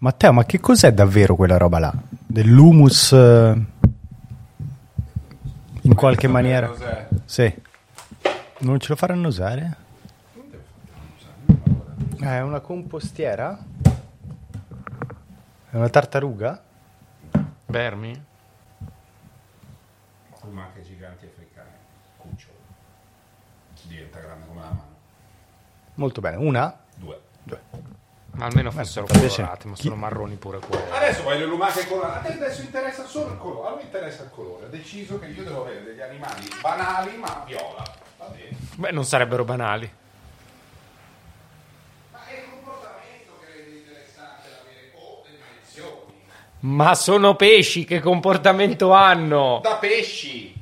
Matteo, ma che cos'è davvero quella roba là? Dell'humus eh, in qualche maniera? Sì. Non ce lo faranno usare? Eh, È una compostiera? È una tartaruga? Vermi? Lumache giganti africane, cucciolo. Diventa grande come la mano. Molto bene. Una? Ma almeno fossero piacere. colorati, ma sono marroni pure quelle. Adesso voglio le lumache colorate. A te adesso interessa solo il colore. A me interessa il colore. Ho deciso che io devo avere degli animali banali ma viola. Va bene. Beh, non sarebbero banali. Ma è il comportamento che rende interessante avere o le dimensioni. Ma sono pesci, che comportamento hanno? Da pesci.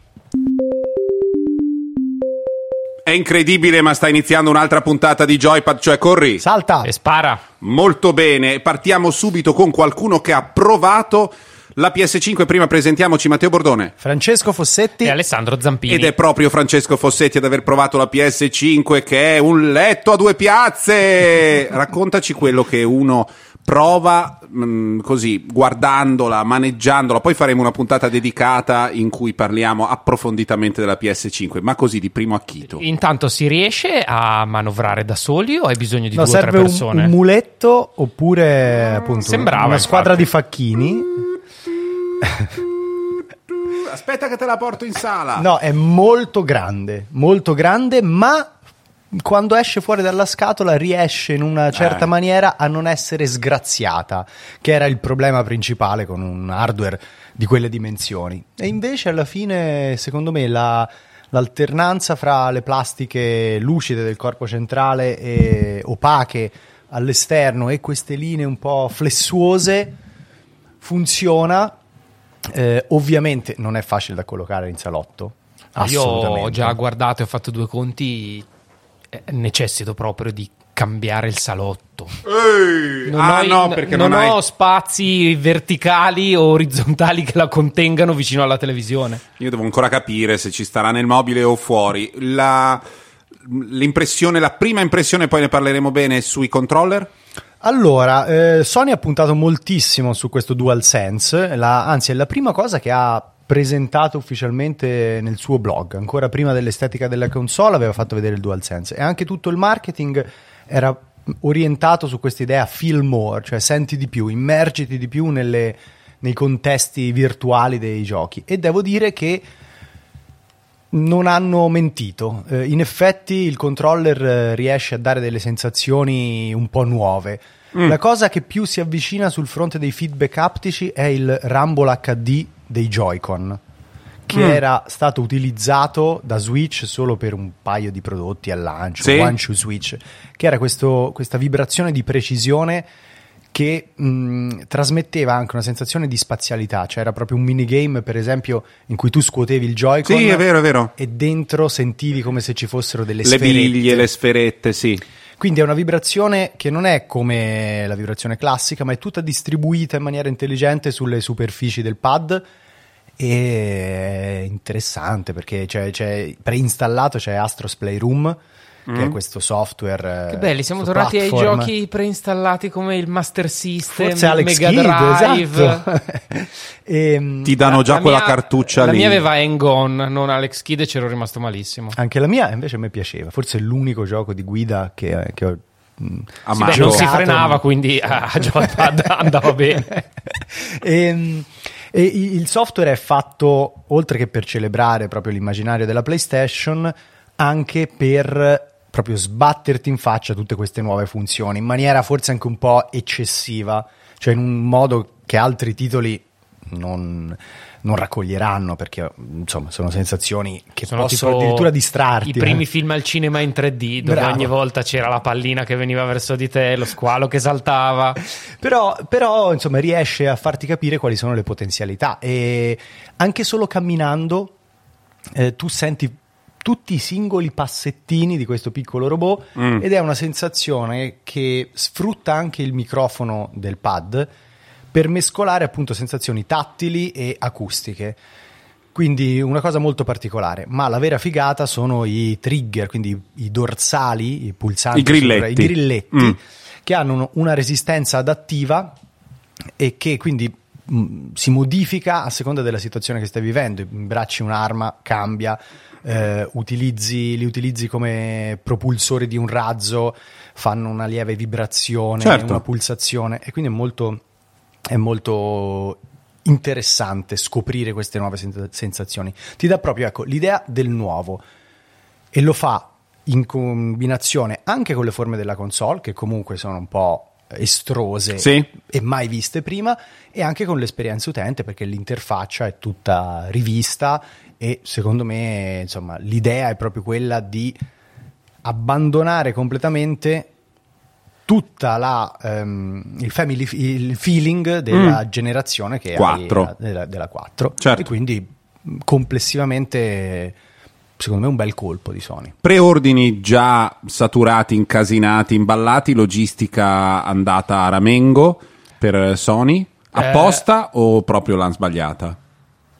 È incredibile, ma sta iniziando un'altra puntata di Joypad, cioè corri. Salta! E spara. Molto bene, partiamo subito con qualcuno che ha provato la PS5. Prima presentiamoci Matteo Bordone. Francesco Fossetti. E Alessandro Zampini. Ed è proprio Francesco Fossetti ad aver provato la PS5, che è un letto a due piazze. Raccontaci quello che uno prova mh, così, guardandola, maneggiandola. Poi faremo una puntata dedicata in cui parliamo approfonditamente della PS5, ma così di primo acchito. Intanto si riesce a manovrare da soli o hai bisogno di No, due o tre serve un, persone? un muletto oppure appunto Sembrava, una squadra infatti. di facchini. Aspetta che te la porto in sala. No, è molto grande, molto grande, ma quando esce fuori dalla scatola riesce in una certa Eh. maniera a non essere sgraziata, che era il problema principale con un hardware di quelle dimensioni. E invece alla fine, secondo me, la- l'alternanza fra le plastiche lucide del corpo centrale e opache all'esterno e queste linee un po' flessuose funziona. Eh, ovviamente non è facile da collocare in salotto. Io ho già guardato e ho fatto due conti. Eh, necessito proprio di cambiare il salotto. Ehi! Non, ah ho, no, n- perché non non, hai... ho spazi verticali o orizzontali che la contengano vicino alla televisione. Io devo ancora capire se ci starà nel mobile o fuori. La... L'impressione, la prima impressione, poi ne parleremo bene sui controller. Allora, eh, Sony ha puntato moltissimo su questo DualSense, la- anzi è la prima cosa che ha presentato ufficialmente nel suo blog, ancora prima dell'estetica della console aveva fatto vedere il DualSense e anche tutto il marketing era orientato su questa idea feel more, cioè senti di più, immergiti di più nelle- nei contesti virtuali dei giochi e devo dire che non hanno mentito. Eh, in effetti il controller eh, riesce a dare delle sensazioni un po' nuove. La cosa che più si avvicina sul fronte dei feedback aptici è il Rumble HD dei Joy-Con, che Mm. era stato utilizzato da Switch solo per un paio di prodotti al lancio, Sì. One Shoe Switch, che era questo- questa vibrazione di precisione che mh, trasmetteva anche una sensazione di spazialità, cioè era proprio un minigame per esempio in cui tu scuotevi il Joy-Con Sì, è vero, è vero. e dentro sentivi come se ci fossero delle Le sferette. biglie, le sferette, sì. Quindi è una vibrazione che non è come la vibrazione classica, ma è tutta distribuita in maniera intelligente sulle superfici del pad. E è interessante perché c'è, c'è preinstallato c'è Astros Playroom che è questo software Che eh, belli, siamo tornati ai platform. giochi preinstallati come il Master System, Forse Alex Mega Kidd, Drive. esatto. Ehm, Ti danno già La quella mia- cartuccia la lì. mia aveva Hang On, non Alex Kidd e c'ero rimasto malissimo. anche la mia invece a me piaceva, forse è l'unico gioco di guida che, che ho A Sì, Marco. beh, non si frenava, quindi a a joypad andava bene. Ehm, e i- il software è fatto, oltre che per celebrare proprio l'immaginario della PlayStation, anche per proprio sbatterti in faccia tutte queste nuove funzioni, in maniera forse anche un po' eccessiva, cioè in un modo che altri titoli non, non raccoglieranno, perché insomma sono sensazioni che Sono possono addirittura distrarti. I primi eh. film al cinema in 3D, dove Bravo. ogni volta c'era la pallina che veniva verso di te, lo squalo che saltava. Però, però, insomma, riesce a farti capire quali sono le potenzialità e anche solo camminando eh, tu senti tutti i singoli passettini di questo piccolo robot Mm. ed è una sensazione che sfrutta anche il microfono del pad per mescolare appunto sensazioni tattili e acustiche. Quindi una cosa molto particolare, ma la vera figata sono i trigger, quindi i dorsali, i pulsanti, I grilletti. i grilletti Mm. che hanno una resistenza adattiva e che quindi mh, si modifica a seconda della situazione che stai vivendo. Imbracci un'arma, cambia, eh, utilizzi, li utilizzi come propulsore di un razzo, fanno una lieve vibrazione, Certo. una pulsazione e quindi è molto, è molto interessante scoprire queste nuove sen- sensazioni. Ti dà proprio ecco, l'idea del nuovo e lo fa in combinazione anche con le forme della console, che comunque sono un po' estrose Sì. e mai viste prima, e anche con l'esperienza utente, perché l'interfaccia è tutta rivista e secondo me insomma, l'idea è proprio quella di abbandonare completamente tutta la ehm, il family il feeling della generazione che Quattro. hai della, della 4 Certo. e quindi complessivamente secondo me un bel colpo di Sony Preordini già saturati, incasinati, imballati, logistica andata a ramengo per Sony? Apposta o proprio l'hanno sbagliata?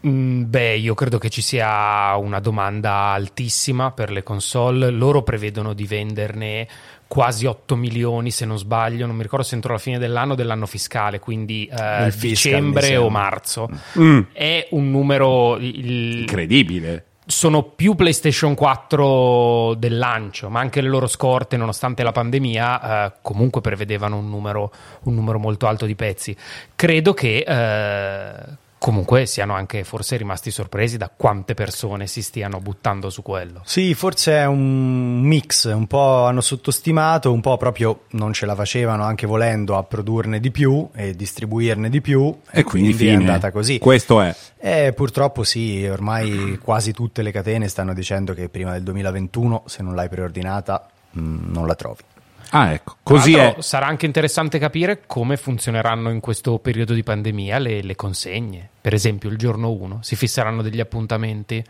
Mm, Beh, io credo che ci sia una domanda altissima per le console. Loro prevedono di venderne quasi 8 milioni, se non sbaglio. Non mi ricordo se entro la fine dell'anno o dell'anno fiscale, quindi eh, dicembre o marzo. Mm, È un numero. il- incredibile. sono più PlayStation 4 del lancio, ma anche le loro scorte, nonostante la pandemia, eh, comunque prevedevano un numero, un numero molto alto di pezzi. Credo che eh, comunque siano anche forse rimasti sorpresi da quante persone si stiano buttando su quello. Sì, forse è un mix, un po' hanno sottostimato, un po' proprio non ce la facevano anche volendo a produrne di più e distribuirne di più E quindi, è fine. andata così. Questo è. E purtroppo sì, ormai quasi tutte le catene stanno dicendo che prima del 2021 se non l'hai preordinata mh, non la trovi. Ah, ecco. Così è. Sarà anche interessante capire come funzioneranno in questo periodo di pandemia le, le consegne. Per esempio, il giorno 1 si fisseranno degli appuntamenti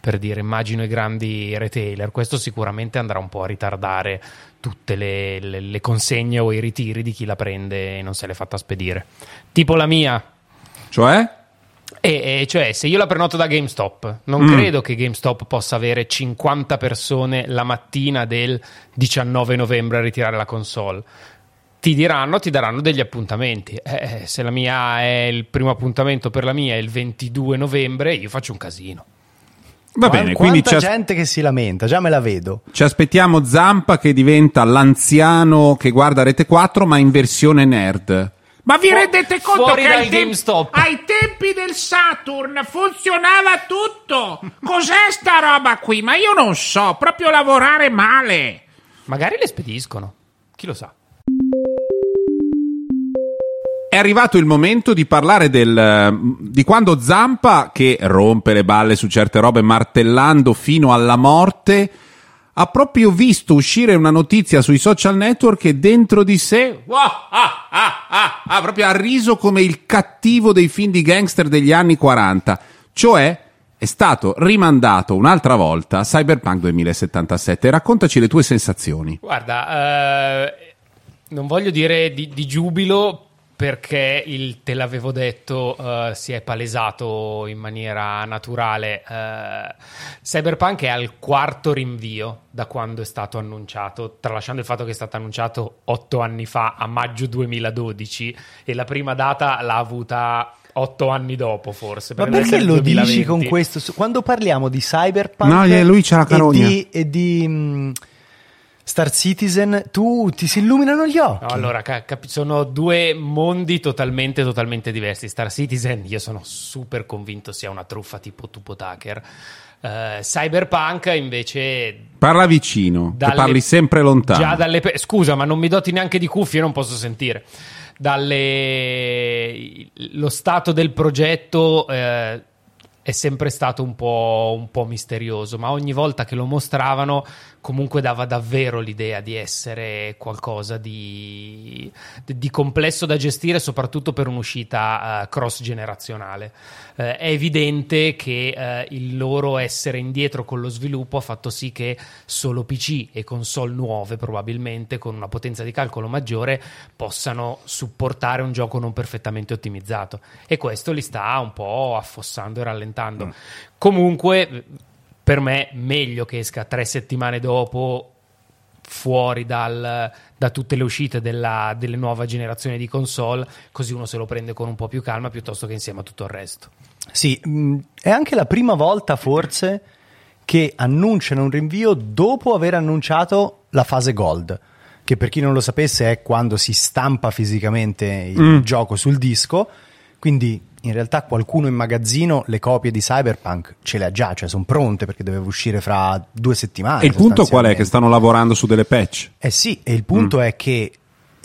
per dire immagino i grandi retailer. Questo sicuramente andrà un po' a ritardare tutte le, le- le consegne o i ritiri di chi la prende e non se l'è fatta spedire. Tipo la mia. Cioè? E, e cioè, se io la prenoto da GameStop, non Mm. credo che GameStop possa avere 50 persone la mattina del 19 novembre a ritirare la console. Ti diranno, ti daranno degli appuntamenti. Eh, se la mia è il primo appuntamento per la mia è il 22 novembre, io faccio un casino. Va bene, quindi Quanta ci, as- gente che si lamenta, già me la vedo. ci aspettiamo Zampa che diventa l'anziano che guarda Rete 4 ma in versione nerd. Ma vi rendete conto fuori che ai, GameStop. ai tempi del Saturn funzionava tutto? Cos'è sta roba qui? Ma io non so, proprio lavorare male. Magari le spediscono, chi lo sa. È arrivato il momento di parlare del, di quando Zampa, che rompe le balle su certe robe martellando fino alla morte, ha proprio visto uscire una notizia sui social network e dentro di sé wow, ah, ah, ah, ah, proprio ha riso come il cattivo dei film di gangster degli anni 40. Cioè è stato rimandato un'altra volta Cyberpunk 2077. Raccontaci le tue sensazioni. Guarda, eh, non voglio dire di, di giubilo perché il te l'avevo detto eh, si è palesato in maniera naturale. Eh, Cyberpunk è al quarto rinvio da quando è stato annunciato, tralasciando il fatto che è stato annunciato otto anni fa, a maggio 2012, e la prima data l'ha avuta otto anni dopo forse. Ma perché lo dici 2020. con questo? Quando parliamo di Cyberpunk No, lui c'ha la e carogna. di, e di, mh, Star Citizen, tu ti si illuminano gli occhi. No, allora, ca- capi- sono due mondi totalmente, totalmente diversi. Star Citizen, io sono super convinto sia una truffa tipo Tupo Tucker. Eh, Cyberpunk, invece, Parla vicino, dalle- parli sempre lontano. Già dalle scusa, ma non mi doti neanche di cuffie, non posso sentire. Dalle... Lo stato del progetto eh, è sempre stato un po', un po' misterioso, ma ogni volta che lo mostravano comunque dava davvero l'idea di essere qualcosa di, di complesso da gestire, soprattutto per un'uscita eh, cross generazionale. Eh, è evidente che eh, il loro essere indietro con lo sviluppo ha fatto sì che solo PC e console nuove, probabilmente con una potenza di calcolo maggiore, possano supportare un gioco non perfettamente ottimizzato. E questo li sta un po' affossando e rallentando. Comunque, per me, meglio che esca tre settimane dopo fuori dal- da tutte le uscite della, delle nuove generazioni di console, così uno se lo prende con un po' più calma piuttosto che insieme a tutto il resto. Sì, mh, è anche la prima volta forse che annunciano un rinvio dopo aver annunciato la fase gold, che per chi non lo sapesse è quando si stampa fisicamente il Mm. gioco sul disco, quindi in realtà qualcuno in magazzino le copie di Cyberpunk ce le ha già, cioè sono pronte perché doveva uscire fra due settimane. E il punto qual è? Che stanno lavorando su delle patch. Eh sì, e il punto è che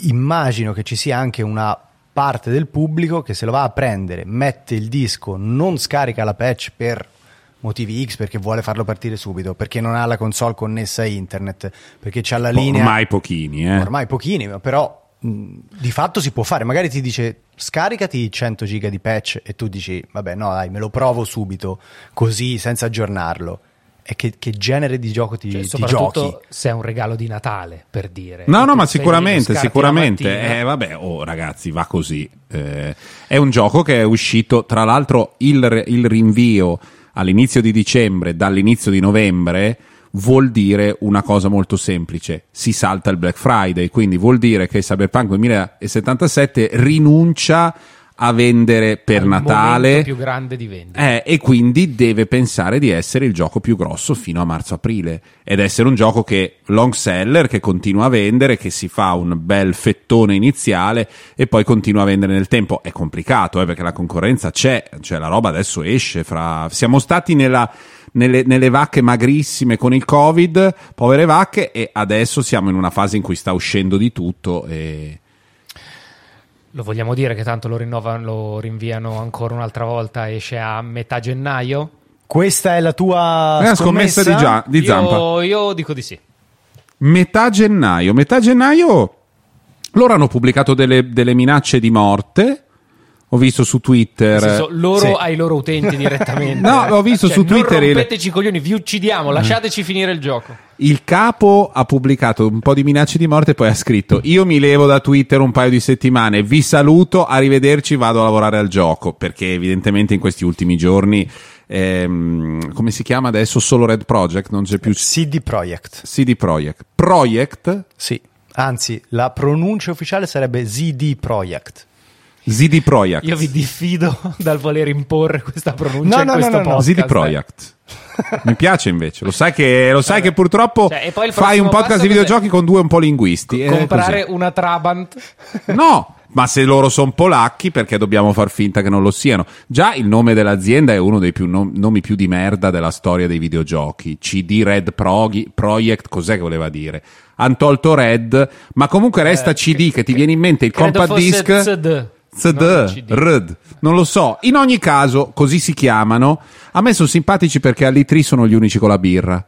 immagino che ci sia anche una parte del pubblico che se lo va a prendere, mette il disco, non scarica la patch per motivi X perché vuole farlo partire subito, perché non ha la console connessa a internet, perché c'ha la linea Ormai pochini, eh. ormai pochini, però mh, di fatto si può fare. Magari ti dice scaricati 100 giga di patch e tu dici vabbè no dai me lo provo subito così senza aggiornarlo. E che, che genere di gioco ti, Cioè, ti soprattutto giochi? se è un regalo di Natale, per dire. No, E no, ma sicuramente, sicuramente. Eh, vabbè, oh, ragazzi, va così. Eh, è un gioco che è uscito, tra l'altro, il, il rinvio all'inizio di dicembre, dall'inizio di novembre, vuol dire una cosa molto semplice: si salta il Black Friday. Quindi vuol dire che Cyberpunk 2077 rinuncia a vendere per Al Natale. più grande di vendita. Eh, e quindi deve pensare di essere il gioco più grosso fino a marzo-aprile ed essere un gioco che long seller, che continua a vendere, che si fa un bel fettone iniziale e poi continua a vendere nel tempo. È complicato eh, perché la concorrenza c'è, cioè la roba adesso esce. Fra... Siamo stati nella, nelle, nelle vacche magrissime con il Covid, povere vacche, e adesso siamo in una fase in cui sta uscendo di tutto. E... Lo vogliamo dire che tanto lo rinnovano, lo rinviano ancora un'altra volta, esce a metà gennaio? Questa è la tua È una scommessa di, Gia- di Zampa. Io, io dico di sì. metà gennaio. Metà gennaio loro hanno pubblicato delle, delle minacce di morte. Ho visto su Twitter. Senso, loro sì. ai loro utenti direttamente. No, ho visto Cioè, su non Twitter il- rompeteci i coglioni, vi uccidiamo, lasciateci finire il gioco. Il capo ha pubblicato un po' di minacce di morte e poi ha scritto: Io mi levo da Twitter un paio di settimane, vi saluto, arrivederci, vado a lavorare al gioco. Perché evidentemente in questi ultimi giorni, ehm, come si chiama adesso? Solo Red Project, non c'è più CD Projekt. CD Projekt. Project, Sì, anzi, la pronuncia ufficiale sarebbe ZD Projekt. ZD Projekt. Io vi diffido dal voler imporre questa pronuncia No, in no, questo no, no, podcast. ZD Projekt. Mi piace invece, lo sai che, lo sai che purtroppo Cioè, e poi il fai un podcast di videogiochi con due un po' linguisti. è Comprare così. una Trabant. No, ma se loro sono polacchi, perché dobbiamo far finta che non lo siano? Già il nome dell'azienda è uno dei più nom- nomi più di merda della storia dei videogiochi. CD Red Proghi- Project, cos'è che voleva dire? Han tolto Red, ma comunque resta CD che ti viene in mente il Eh, compact fosse disc. CD. RD, non lo so. In ogni caso, così si chiamano. A me sono simpatici perché all'E3 sono gli unici con la birra.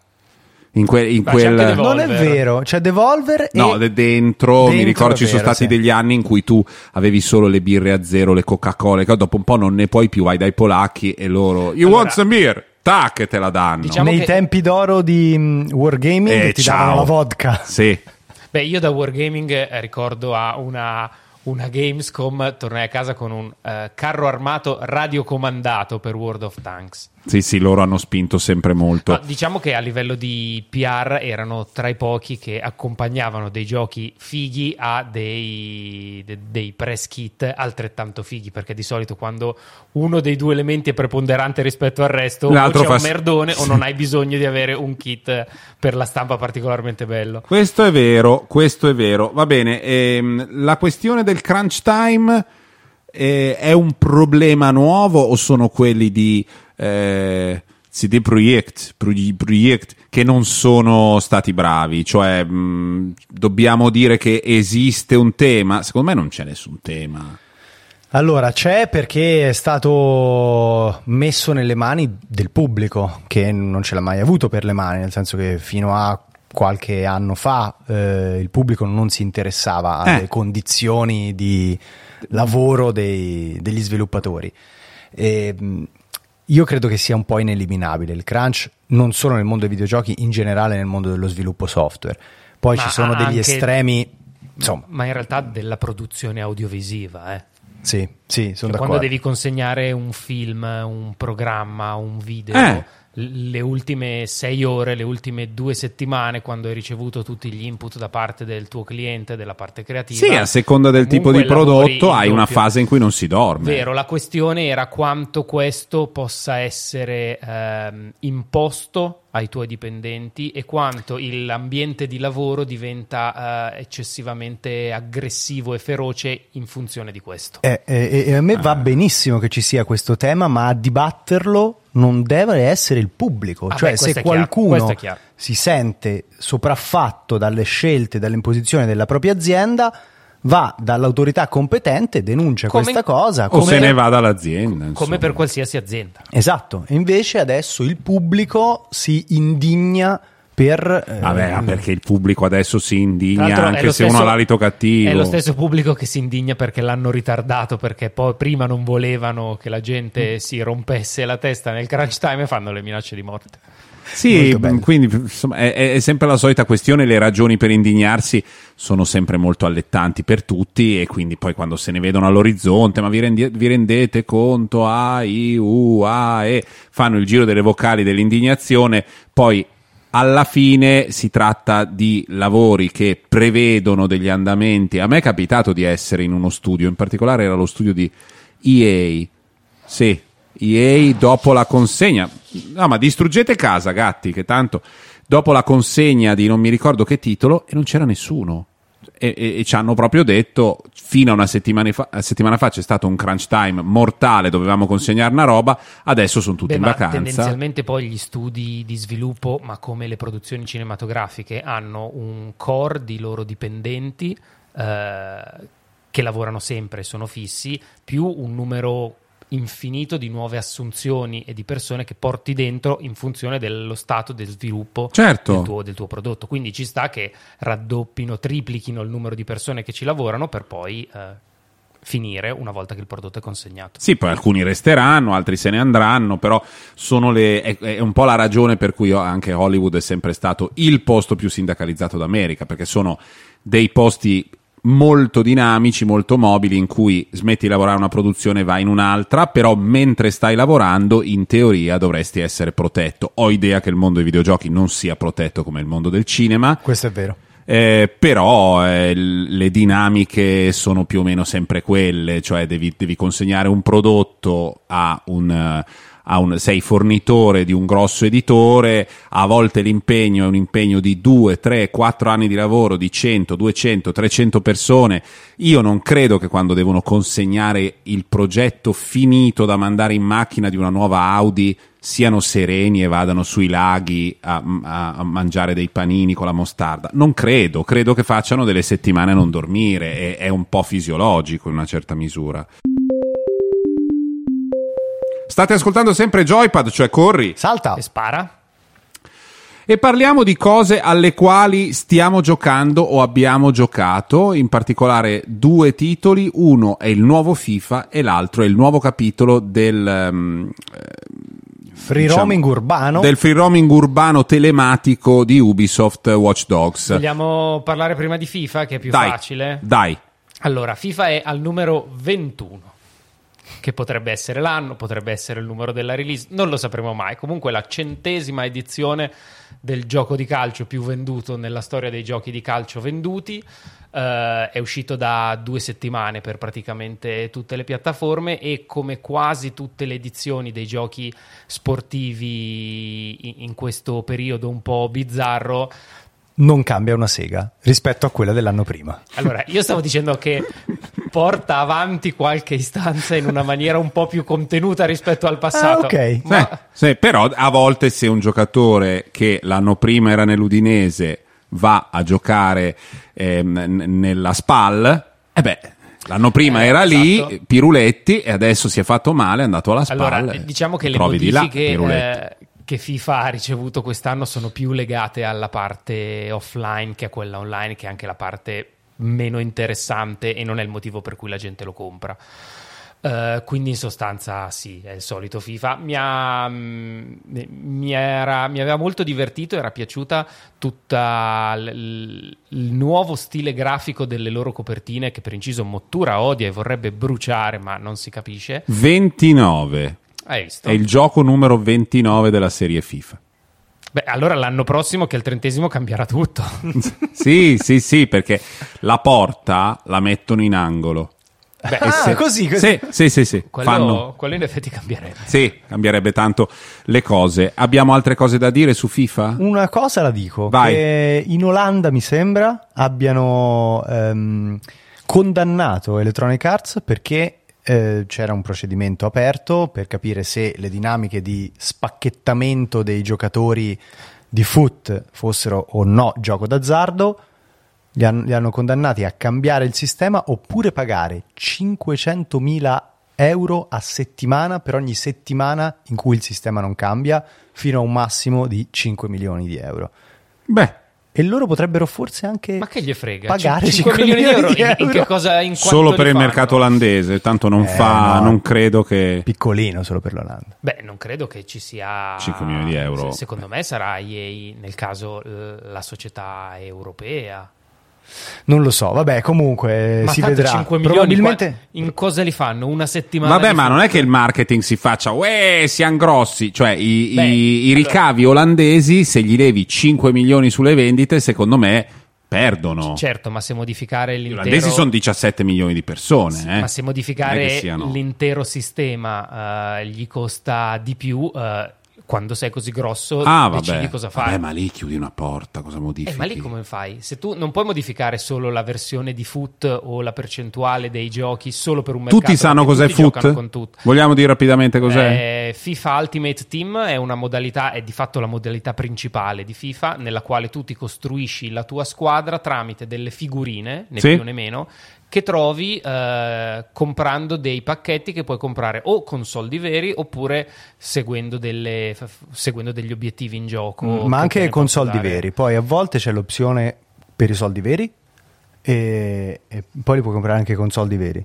In, que- in quel... Non è vero, c'è Devolver No, e... de- dentro, mi Dentro ricordo ci sono vero, stati sì. degli anni in cui tu avevi solo le birre a zero, le Coca-Cola, che dopo un po' non ne puoi più, vai dai polacchi e loro You Allora- want some beer? Tac, te la danno. Diciamo Nei che- tempi d'oro di mm, Wargaming Eh, ti ciao. davano la vodka. Sì. Beh, io da Wargaming eh, ricordo a una, una Gamescom, tornai a casa con un eh, carro armato radiocomandato per World of Tanks. Sì, sì, loro hanno spinto sempre molto. No, diciamo che a livello di PR erano tra i pochi che accompagnavano dei giochi fighi a dei, de- dei press kit altrettanto fighi, perché di solito quando uno dei due elementi è preponderante rispetto al resto, o L'altro c'è fa un merdone o non hai bisogno di avere un kit per la stampa particolarmente bello. Questo è vero, questo è vero. Va bene, ehm, la questione del crunch time eh, è un problema nuovo o sono quelli di eh, CD Projekt, Projekt che non sono stati bravi? Cioè, mh, dobbiamo dire che esiste un tema? Secondo me non c'è nessun tema. Allora, c'è perché è stato messo nelle mani del pubblico, che non ce l'ha mai avuto per le mani, nel senso che fino a qualche anno fa eh, il pubblico non si interessava alle Eh. condizioni di lavoro dei- degli sviluppatori. E, io credo che sia un po' ineliminabile il crunch, non solo nel mondo dei videogiochi, in generale nel mondo dello sviluppo software. Poi Ma ci sono degli estremi, insomma, Ma in realtà della produzione audiovisiva, eh. sì, sì, sono Cioè, d'accordo. quando devi consegnare un film, un programma, un video, Eh. Le ultime sei ore, le ultime due settimane, quando hai ricevuto tutti gli input da parte del tuo cliente, della parte creativa. Sì, a seconda del tipo di prodotto hai una fase in cui non si dorme. Vero, la questione era quanto questo possa essere ehm, imposto ai tuoi dipendenti e quanto l'ambiente di lavoro diventa eh, eccessivamente aggressivo e feroce in funzione di questo. Eh, eh, e a me va benissimo che ci sia questo tema, ma a dibatterlo non deve essere il pubblico. Ah cioè, beh, se qualcuno si sente sopraffatto dalle scelte, dalle imposizioni della propria azienda, va dall'autorità competente, denuncia Come- questa cosa. O come- se ne va dall'azienda. Come insomma. per qualsiasi azienda. Esatto. E invece adesso il pubblico si indigna per... eh, Vabbè, ah, perché il pubblico adesso si indigna anche se uno stesso- ha l'alito cattivo. È lo stesso pubblico che si indigna perché l'hanno ritardato, perché poi prima non volevano che la Mm. gente si rompesse la testa nel crunch time e fanno le minacce di morte. Sì, bello. quindi insomma, è, è sempre la solita questione, le ragioni per indignarsi sono sempre molto allettanti per tutti e quindi poi quando se ne vedono all'orizzonte, ma vi, rendi- vi rendete conto, A, I, U, A, E, fanno il giro delle vocali dell'indignazione, poi alla fine si tratta di lavori che prevedono degli andamenti. A me è capitato di essere in uno studio, in particolare era lo studio di EA. Sì, EA dopo la consegna. No, ma distruggete casa, gatti, che tanto dopo la consegna di non mi ricordo che titolo e non c'era nessuno. E, e- e ci hanno proprio detto fino a una settimana fa, settimana fa c'è stato un crunch time mortale, dovevamo consegnare una roba, adesso sono tutti Beh, in vacanza. tendenzialmente poi gli studi di sviluppo, ma come le produzioni cinematografiche, hanno un core di loro dipendenti eh, che lavorano sempre, sono fissi, più un numero infinito di nuove assunzioni e di persone che porti dentro in funzione dello stato del sviluppo Certo. del, tuo, del tuo prodotto. Quindi ci sta che raddoppino, triplichino il numero di persone che ci lavorano per poi eh, finire una volta che il prodotto è consegnato. Sì, poi alcuni resteranno, altri se ne andranno, però sono le, è, è un po' la ragione per cui anche Hollywood è sempre stato il posto più sindacalizzato d'America, perché sono dei posti molto dinamici, molto mobili, in cui smetti di lavorare una produzione e vai in un'altra, però mentre stai lavorando, in teoria dovresti essere protetto. Ho idea che il mondo dei videogiochi non sia protetto come il mondo del cinema, Questo è vero. eh, però eh, le dinamiche sono più o meno sempre quelle, cioè devi, devi consegnare un prodotto a un, a un- sei fornitore di un grosso editore, a volte l'impegno è un impegno di 2, 3, 4 anni di lavoro, di 100, 200, 300 persone. Io non credo che quando devono consegnare il progetto finito da mandare in macchina di una nuova Audi siano sereni e vadano sui laghi a, a- a mangiare dei panini con la mostarda. Non credo, credo che facciano delle settimane a non dormire, è, è un po' fisiologico in una certa misura. State ascoltando sempre Joypad, cioè corri, Salta. E spara? e parliamo di cose alle quali stiamo giocando o abbiamo giocato, in particolare due titoli, uno è il nuovo FIFA e l'altro è il nuovo capitolo del... ehm, Free diciamo, roaming urbano. del free roaming urbano telematico di Ubisoft Watch Dogs. Vogliamo parlare prima di FIFA, che è più Dai, facile? Dai. Allora, FIFA è al numero 21, che potrebbe essere l'anno, potrebbe essere il numero della release, non lo sapremo mai. Comunque la centesima edizione del gioco di calcio più venduto nella storia dei giochi di calcio venduti. Eh, è uscito da due settimane per praticamente tutte le piattaforme e come quasi tutte le edizioni dei giochi sportivi in- in questo periodo un po' bizzarro, Non cambia una sega rispetto a quella dell'anno prima. Allora, io stavo dicendo che porta avanti qualche istanza in una maniera un po' più contenuta rispetto al passato. Ah, ok. Ma Eh, sì, però a volte se un giocatore che l'anno prima era nell'Udinese va a giocare ehm, n- nella SPAL, e beh, l'anno prima Eh, era lì, esatto. Piruletti, e adesso si è fatto male, è andato alla SPAL. allora, diciamo che le trovi di là, modifiche eh, che FIFA ha ricevuto quest'anno sono più legate alla parte offline che a quella online, che è anche la parte meno interessante e non è il motivo per cui la gente lo compra. Eh, quindi in sostanza sì, è il solito FIFA. Mi, ha, mm, mi, era- mi aveva molto divertito, era piaciuta l- il nuovo stile grafico delle loro copertine che per inciso Mottura odia e vorrebbe bruciare, ma non si capisce. 29. Hai visto? È il gioco numero 29 della serie FIFA. Beh, allora l'anno prossimo che è il trentesimo cambierà tutto. sì, sì, sì, perché la porta la mettono in angolo. Beh, Ah, se- così, così. Sì, sì, sì, sì. quello, Fanno- quello in effetti cambierebbe. Sì, cambierebbe tanto le cose. Abbiamo altre cose da dire su FIFA? Una cosa la dico, Vai. che in Olanda mi sembra abbiano ehm, condannato Electronic Arts perché eh, c'era un procedimento aperto per capire se le dinamiche di spacchettamento dei giocatori di foot fossero o no gioco d'azzardo. Li, han- li hanno condannati a cambiare il sistema oppure pagare 500.000 euro a settimana per ogni settimana in cui il sistema non cambia, fino a un massimo di 5 milioni di euro. Beh, E loro potrebbero forse anche Ma che gli frega? pagare 5 5 milioni di euro, milioni di in- in, euro. che cosa in solo per il fanno? mercato olandese, tanto non Eh, fa, no. non credo che... piccolino solo per l'Olanda. Beh, non credo che ci sia 5 milioni di euro. Se- Secondo me sarà EA nel caso la società europea. Non lo so, vabbè, comunque Ma si vedrà. 5 milioni Probabilmente in cosa li fanno? Una settimana Vabbè, ma non è che il marketing si faccia, uè, siamo grossi. Cioè, i, Beh, i- i ricavi olandesi, se gli levi 5 milioni sulle vendite, secondo me perdono. Certo, ma se modificare Gli l'intero olandesi sono 17 milioni di persone. eh. Ma se modificare siano- l'intero sistema eh, gli costa di più, eh, quando sei così grosso Ah, decidi vabbè. cosa Vabbè, fare. ma lì chiudi una porta, cosa modifichi? Eh, ma lì come fai? Se tu non puoi modificare solo la versione di foot o la percentuale dei giochi solo per un mercato Tutti sanno cos'è tutti foot? Vogliamo dire rapidamente cos'è? Eh, FIFA Ultimate Team è una modalità, è di fatto la modalità principale di FIFA, nella quale tu ti costruisci la tua squadra tramite delle figurine, né Sì. più né meno, che trovi eh, comprando dei pacchetti che puoi comprare o con soldi veri oppure seguendo, delle- f- seguendo degli obiettivi in gioco. Mm, ma anche con soldi dare. veri. Poi a volte c'è l'opzione per i soldi veri e, e poi li puoi comprare anche con soldi veri.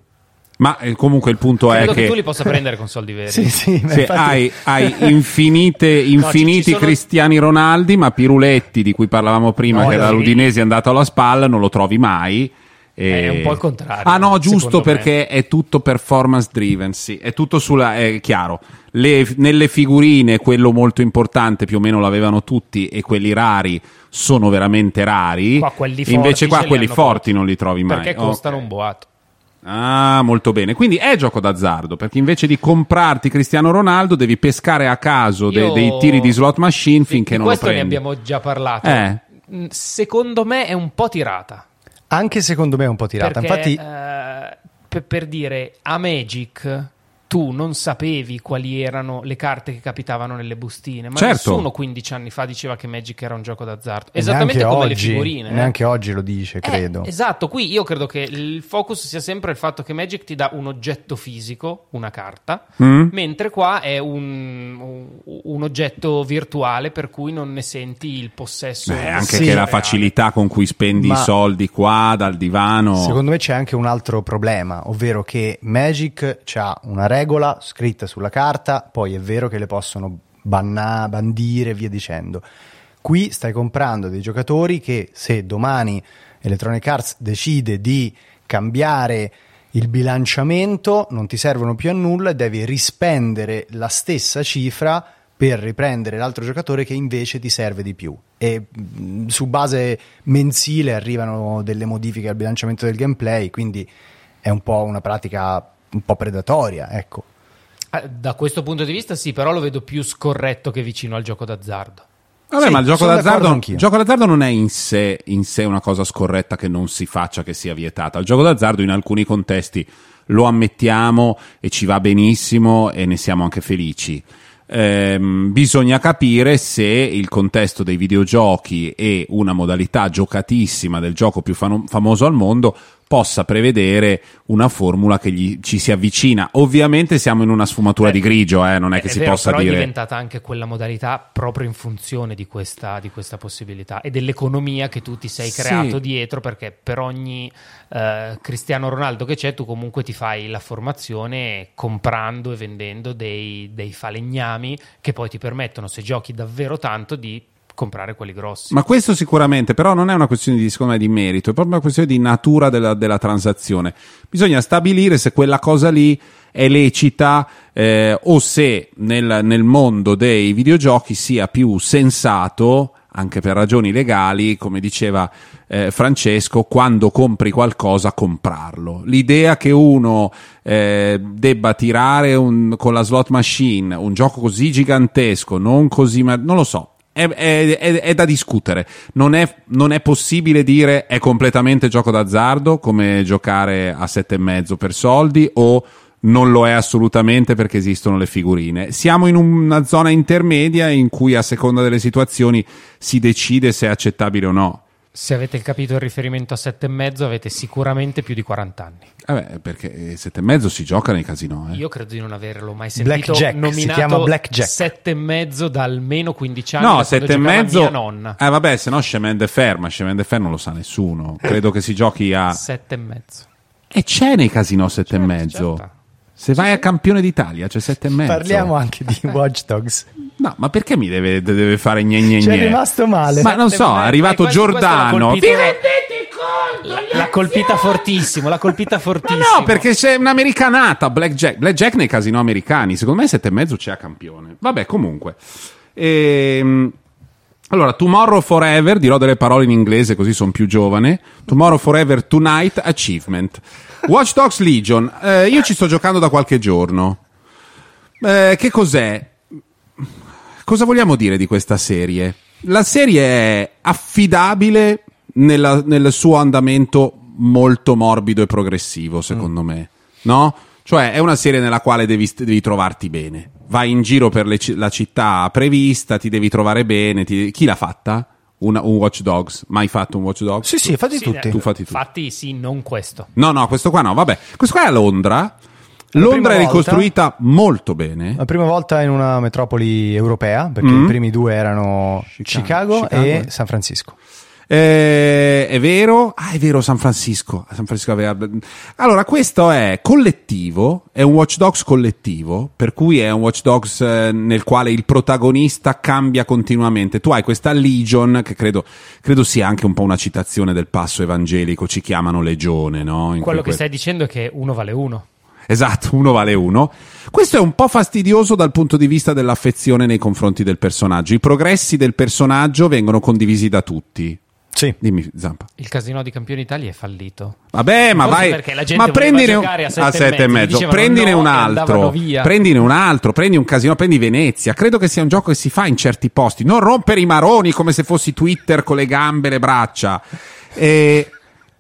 Ma eh, comunque il punto è Credo che... che tu li possa prendere con soldi veri. Sì, sì, infatti- hai, hai infinite, infiniti ci sono- Cristiani Ronaldi, ma Piruletti, di cui parlavamo prima, No, che dall'Udinese è andato alla spalla, non lo trovi mai. E- È un po' il contrario, Ah no, giusto secondo me. perché è tutto performance driven, sì, è tutto sulla, è chiaro. Le- nelle figurine quello molto importante più o meno l'avevano tutti e quelli rari sono veramente rari. Qua Invece qua quelli forti non li trovi mai. Perché costano un boato. Ah, molto bene. Quindi è gioco d'azzardo, perché invece di comprarti Cristiano Ronaldo devi pescare a caso de- dei tiri di slot machine finché non lo questo ne prendi. abbiamo già parlato. Eh. Mm, Secondo me è un po' tirata. Anche secondo me è un po' tirata. Perché, Infatti, eh, per, per dire, a Magic tu non sapevi quali erano le carte che capitavano nelle bustine, ma Certo. nessuno 15 anni fa diceva che Magic era un gioco d'azzardo. Esattamente neanche come oggi, le figurine. eh. Neanche oggi lo dice, Eh, credo. esatto, qui io credo che il focus sia sempre il fatto che Magic ti dà un oggetto fisico, una carta, Mm? mentre qua è un, un- un oggetto virtuale per cui non ne senti il possesso. Beh, anche Sì. che la reale. facilità con cui spendi Ma- i soldi qua dal divano. Secondo me c'è anche un altro problema, ovvero che Magic ha una regola scritta sulla carta, poi è vero che le possono banna- bandire e via dicendo. Qui stai comprando dei giocatori che se domani Electronic Arts decide di cambiare il bilanciamento non ti servono più a nulla e devi rispendere la stessa cifra per riprendere l'altro giocatore che invece ti serve di più. E mh, su base mensile arrivano delle modifiche al bilanciamento del gameplay, quindi è un po' una pratica un po' predatoria, ecco. Eh, Da questo punto di vista, sì, però lo vedo più scorretto che vicino al gioco d'azzardo. Vabbè, Sì, ma il gioco d'azzardo, gioco d'azzardo non è in sé, in sé una cosa scorretta che non si faccia, che sia vietata. Il gioco d'azzardo in alcuni contesti lo ammettiamo e ci va benissimo e ne siamo anche felici. Ehm, bisogna capire se il contesto dei videogiochi e una modalità giocatissima del gioco più fano- famoso al mondo possa prevedere una formula che gli, ci si avvicina. Ovviamente siamo in una sfumatura Eh, di grigio, eh, non è che si vero, possa però dire... è diventata anche quella modalità proprio in funzione di questa, di questa possibilità e dell'economia che tu ti sei Sì. creato dietro perché per ogni eh, Cristiano Ronaldo che c'è tu comunque ti fai la formazione comprando e vendendo dei, dei falegnami che poi ti permettono se giochi davvero tanto di comprare quelli grossi. Ma questo sicuramente, però non è una questione di, me, di merito, è proprio una questione di natura della, della transazione. Bisogna stabilire se quella cosa lì è lecita eh, o se nel, nel mondo dei videogiochi sia più sensato anche per ragioni legali, come diceva eh, Francesco, quando compri qualcosa, comprarlo. L'idea che uno eh, debba tirare un, con la slot machine un gioco così gigantesco, non così, ma non lo so. È, è, è, è da discutere. Non è, non è, possibile dire è completamente gioco d'azzardo come giocare a sette e mezzo per soldi o non lo è assolutamente perché esistono le figurine. Siamo in una zona intermedia in cui a seconda delle situazioni si decide se è accettabile o no. Se avete capito il riferimento a sette e mezzo, avete sicuramente più di 40 anni. Vabbè, perché sette e mezzo si gioca nei casino. Eh? Io credo di non averlo mai sentito Blackjack, nominato si chiama Blackjack. sette e mezzo da almeno 15 anni. No, da quando sette e giocava mezzo. Mia nonna. Eh, vabbè, se no Chemin de Fer, ma Chemin de Fer non lo sa nessuno. Credo che si giochi a. Sette e mezzo. E c'è nei casino sette e Certo, mezzo. certo. Se vai a campione d'Italia c'è sette e mezzo. Parliamo anche di Watch Dogs. No, ma perché mi deve, deve fare gne gne è gne? rimasto male. Ma non so, è Beh, arrivato questo Giordano. colpito- Vi rendete conto? L'ha colpita fortissimo, l'ha colpita Ma fortissimo. no, perché c'è un'americanata, Blackjack. Blackjack nei casino americani. Secondo me sette e mezzo c'è a campione. Vabbè, comunque. Ehm, allora, Tomorrow Forever, dirò delle parole in inglese così sono più giovane. Tomorrow Forever Tonight Achievement. Watch Dogs Legion. Eh, io ci sto giocando da qualche giorno. Eh, che cos'è? Cosa vogliamo dire di questa serie? La serie è affidabile nella- nel suo andamento molto morbido e progressivo, secondo me. No? Cioè, è una serie nella quale devi, devi trovarti bene. Vai in giro per le la città prevista, ti devi trovare bene. ti- Chi l'ha fatta? Una- un Watch Dogs? Mai fatto un Watch Dogs? Sì, sì, fatti Sì, tutti. Tu fatti tu. Infatti, sì, non questo. No, no, questo qua no, vabbè. Questo qua è a Londra. La Londra è prima volta- ricostruita molto bene. La prima volta in una metropoli europea, perché Mm. i primi due erano Chicago, Chicago, Chicago, e eh. San Francisco. Eh, è vero? Ah, è vero, San Francisco. San Francisco aveva... Allora, questo è collettivo, è un Watch Dogs collettivo, per cui è un Watch Dogs eh, nel quale il protagonista cambia continuamente. Tu hai questa Legion, che credo, credo sia anche un po' una citazione del passo evangelico, ci chiamano legione, no? In Quello che stai dicendo è che uno vale uno. Esatto, uno vale uno. Questo è un po' fastidioso dal punto di vista dell'affezione nei confronti del personaggio. I progressi del personaggio vengono condivisi da tutti. Sì. Dimmi, Zampa. Il casino di campioni Italia è fallito. Vabbè, ma Forse vai. perché la gente ma prendine un, a sette a e sette mezzo, Prendine no un altro. Prendine un altro. Prendi un casino. Prendi Venezia. Credo che sia un gioco che si fa in certi posti. Non rompere i maroni come se fossi Twitter con le gambe e le braccia. E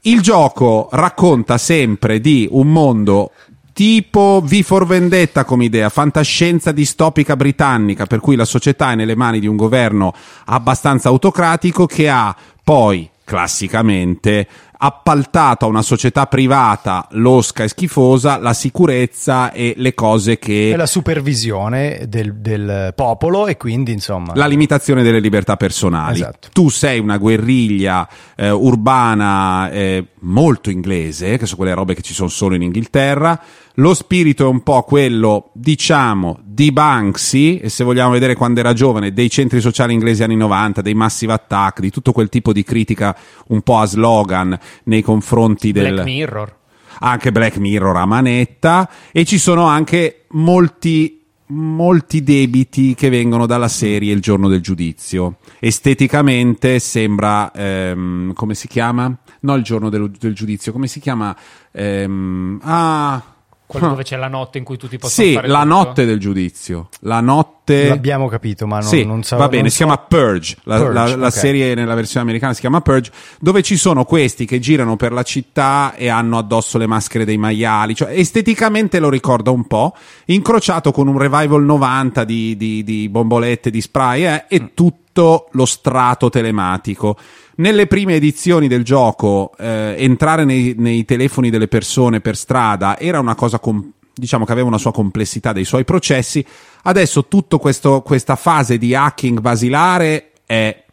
il gioco racconta sempre di un mondo tipo V for Vendetta come idea, fantascienza distopica britannica, per cui la società è nelle mani di un governo abbastanza autocratico che ha poi classicamente appaltato a una società privata losca e schifosa la sicurezza e le cose che È la supervisione del, del popolo e quindi insomma... la limitazione delle libertà personali. Esatto. Tu sei una guerriglia eh, urbana eh, molto inglese, che sono quelle robe che ci sono solo in Inghilterra. Lo spirito è un po' quello, diciamo, di Banksy, e se vogliamo vedere quando era giovane, dei centri sociali inglesi anni 90, dei massive attack, di tutto quel tipo di critica un po' a slogan nei confronti del Black Mirror. anche Black Mirror a manetta e ci sono anche molti molti debiti che vengono dalla serie Il giorno del giudizio. Esteticamente sembra ehm, come si chiama? No, il giorno del, del giudizio, come si chiama? Ehm, ah Quello dove c'è la notte in cui tutti possono sì, fare la tutto. notte del giudizio. La notte L'abbiamo capito, ma non, sì, non so- va bene, non si so- chiama Purge, la, Purge, la- la ok. serie nella versione americana si chiama Purge, dove ci sono questi che girano per la città e hanno addosso le maschere dei maiali, cioè esteticamente lo ricorda un po', incrociato con un revival 90 di, di- di bombolette, di spray eh, e tutto lo strato telematico. Nelle prime edizioni del gioco, eh, entrare nei, nei telefoni delle persone per strada era una cosa com- diciamo che aveva una sua complessità dei suoi processi. Adesso tutta questa fase di hacking basilare è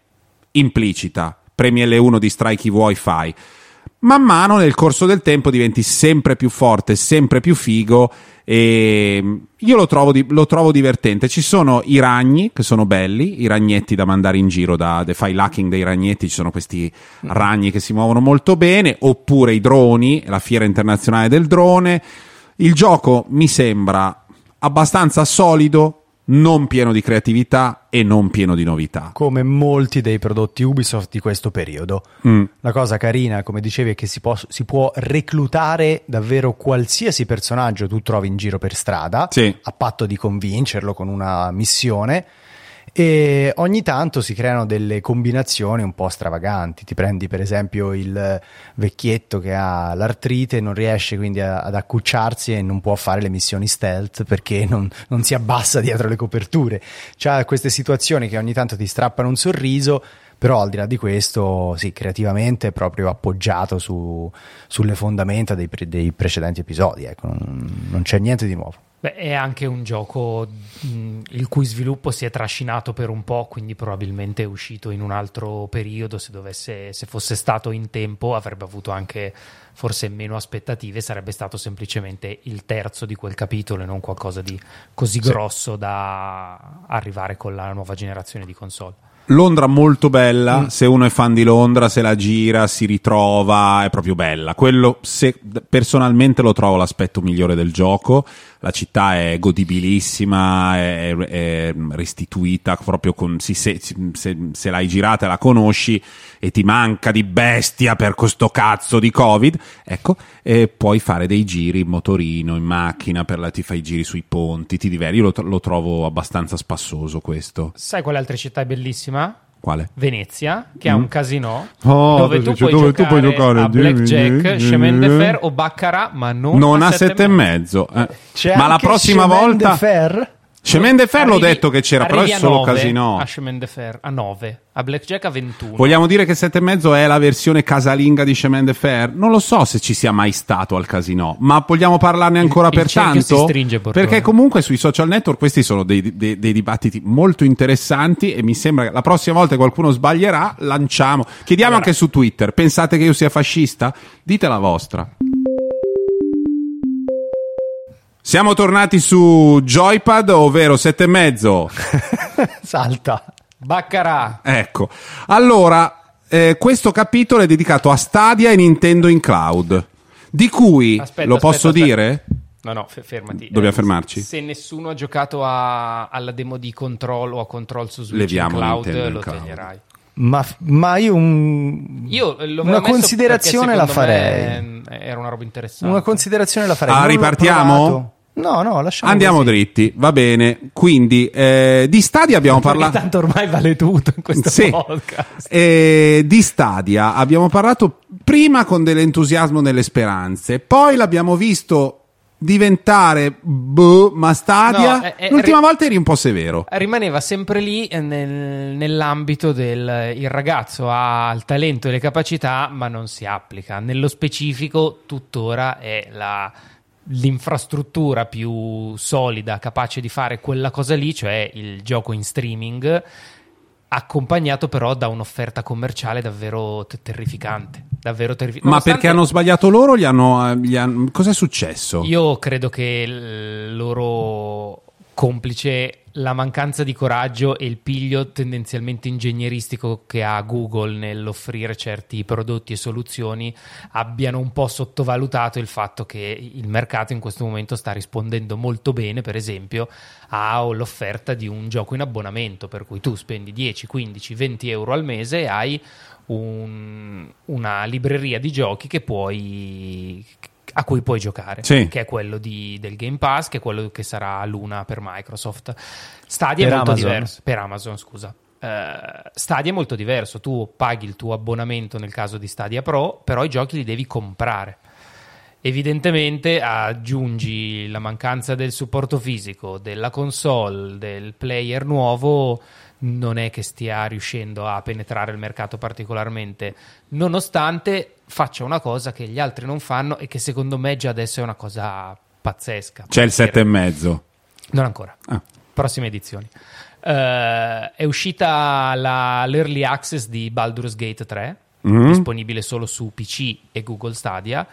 implicita. Premi L1 distrai chi vuoi, fai. Man mano nel corso del tempo diventi sempre più forte, sempre più figo e io lo trovo, di- lo trovo divertente. Ci sono i ragni che sono belli, i ragnetti da mandare in giro da The File Hacking dei ragnetti, ci sono questi ragni che si muovono molto bene, oppure i droni, la fiera internazionale del drone. Il gioco mi sembra abbastanza solido, non pieno di creatività e non pieno di novità. come molti dei prodotti Ubisoft di questo periodo. Mm. La cosa carina, come dicevi, è che si può, si può reclutare davvero qualsiasi personaggio tu trovi in giro per strada, Sì. a patto di convincerlo con una missione. E ogni tanto si creano delle combinazioni un po' stravaganti. Ti prendi, per esempio, il vecchietto che ha l'artrite, non riesce quindi a- ad accucciarsi e non può fare le missioni stealth perché non, non si abbassa dietro le coperture. C'ha queste situazioni che ogni tanto ti strappano un sorriso. Però al di là di questo, sì, creativamente è proprio appoggiato su- sulle fondamenta dei, pre- dei precedenti episodi. Ecco, non, non c'è niente di nuovo. Beh, è anche un gioco mh, il cui sviluppo si è trascinato per un po', quindi probabilmente è uscito in un altro periodo. Se, dovesse, se fosse stato in tempo, avrebbe avuto anche forse meno aspettative. Sarebbe stato semplicemente il terzo di quel capitolo e non qualcosa di così grosso da arrivare con la nuova generazione di console. Londra molto bella, Mm. se uno è fan di Londra, se la gira, si ritrova, è proprio bella. Quello, se, personalmente lo trovo l'aspetto migliore del gioco. La città è godibilissima, è, è restituita proprio con, si- se, se- se l'hai girata la conosci e ti manca di bestia per questo cazzo di Covid, ecco, e puoi fare dei giri in motorino, in macchina, per la, ti fai i giri sui ponti, ti diverti. Io lo, lo trovo abbastanza spassoso questo. Sai quale altra città è bellissima? Quale? Venezia, che ha Mm. un casino Oh, dove, tu dice, puoi, dove tu giocare puoi giocare, a Blackjack. Chemin de Fer o Baccarat, ma non, non a sette sette e mezzo. eh. C'è Ma la prossima Chemin de volta. Chemin de Fer l'ho detto che c'era, però è solo 9 casino. A Chemin de Fer a 9, a Blackjack a 21. Vogliamo dire che sette e mezzo è la versione casalinga di Chemin de Fer? Non lo so se ci sia mai stato al casino, ma vogliamo parlarne ancora il per si tanto? stringe, perché comunque sui social network questi sono dei, dei- dei dibattiti molto interessanti e mi sembra che la prossima volta che qualcuno sbaglierà lanciamo. Chiediamo Allora. anche su Twitter, pensate che io sia fascista? Dite la vostra. Siamo tornati su Joypad, ovvero sette e mezzo. Salta. Baccarat. Ecco, allora, eh, questo capitolo è dedicato a Stadia e Nintendo in Cloud, di cui, Aspetta, lo aspetta, posso aspetta. dire? No, no, fe- fermati. Dobbiamo Eh, fermarci? Se nessuno ha giocato a- alla demo di Control o a Control su Switch Leviamo in Cloud, Nintendo in lo Cloud. toglierai. Ma, ma io un- Io l'ho una messo considerazione la farei. eh, Era una roba interessante. Una considerazione la farei. Ah, Non l'ho ripartiamo? No, no, lasciamo Andiamo così. dritti, va bene. Quindi, eh, di Stadia abbiamo parlato... tanto ormai vale tutto in questo Sì. podcast. Eh, di Stadia abbiamo parlato prima con dell'entusiasmo nelle speranze, poi l'abbiamo visto diventare boh, ma Stadia No, eh, eh, l'ultima ri- volta eri un po' severo. Rimaneva sempre lì eh, nel- nell'ambito del il ragazzo ha il talento e le capacità, ma non si applica. Nello specifico, tuttora è la- l'infrastruttura più solida capace di fare quella cosa lì, cioè il gioco in streaming, accompagnato però da un'offerta commerciale davvero te- terrificante. Davvero terrificante. Ma perché hanno sbagliato loro? Gli hanno, eh, gli hanno- Cos'è successo? Io credo che il loro complice la mancanza di coraggio e il piglio tendenzialmente ingegneristico che ha Google nell'offrire certi prodotti e soluzioni abbiano un po' sottovalutato il fatto che il mercato in questo momento sta rispondendo molto bene, per esempio, all'offerta di un gioco in abbonamento, per cui tu spendi 10, 15, 20 euro al mese e hai un- una libreria di giochi che puoi a cui puoi giocare, Sì. che è quello di- del Game Pass, che è quello che sarà Luna per Microsoft. Stadia Per è molto Amazon. diverso per Amazon, scusa. Eh, Stadia è molto diverso, tu paghi il tuo abbonamento nel caso di Stadia Pro, però i giochi li devi comprare. Evidentemente aggiungi la mancanza del supporto fisico, della console, del player nuovo, non è che stia riuscendo a penetrare il mercato particolarmente, nonostante faccia una cosa che gli altri non fanno e che secondo me già adesso è una cosa pazzesca. C'è il Per dire- sette e mezzo. Non ancora. Ah. Prossime edizioni. Eh, è uscita la- l'early access di Baldur's Gate 3 Mm. disponibile solo su PC e Google Stadia,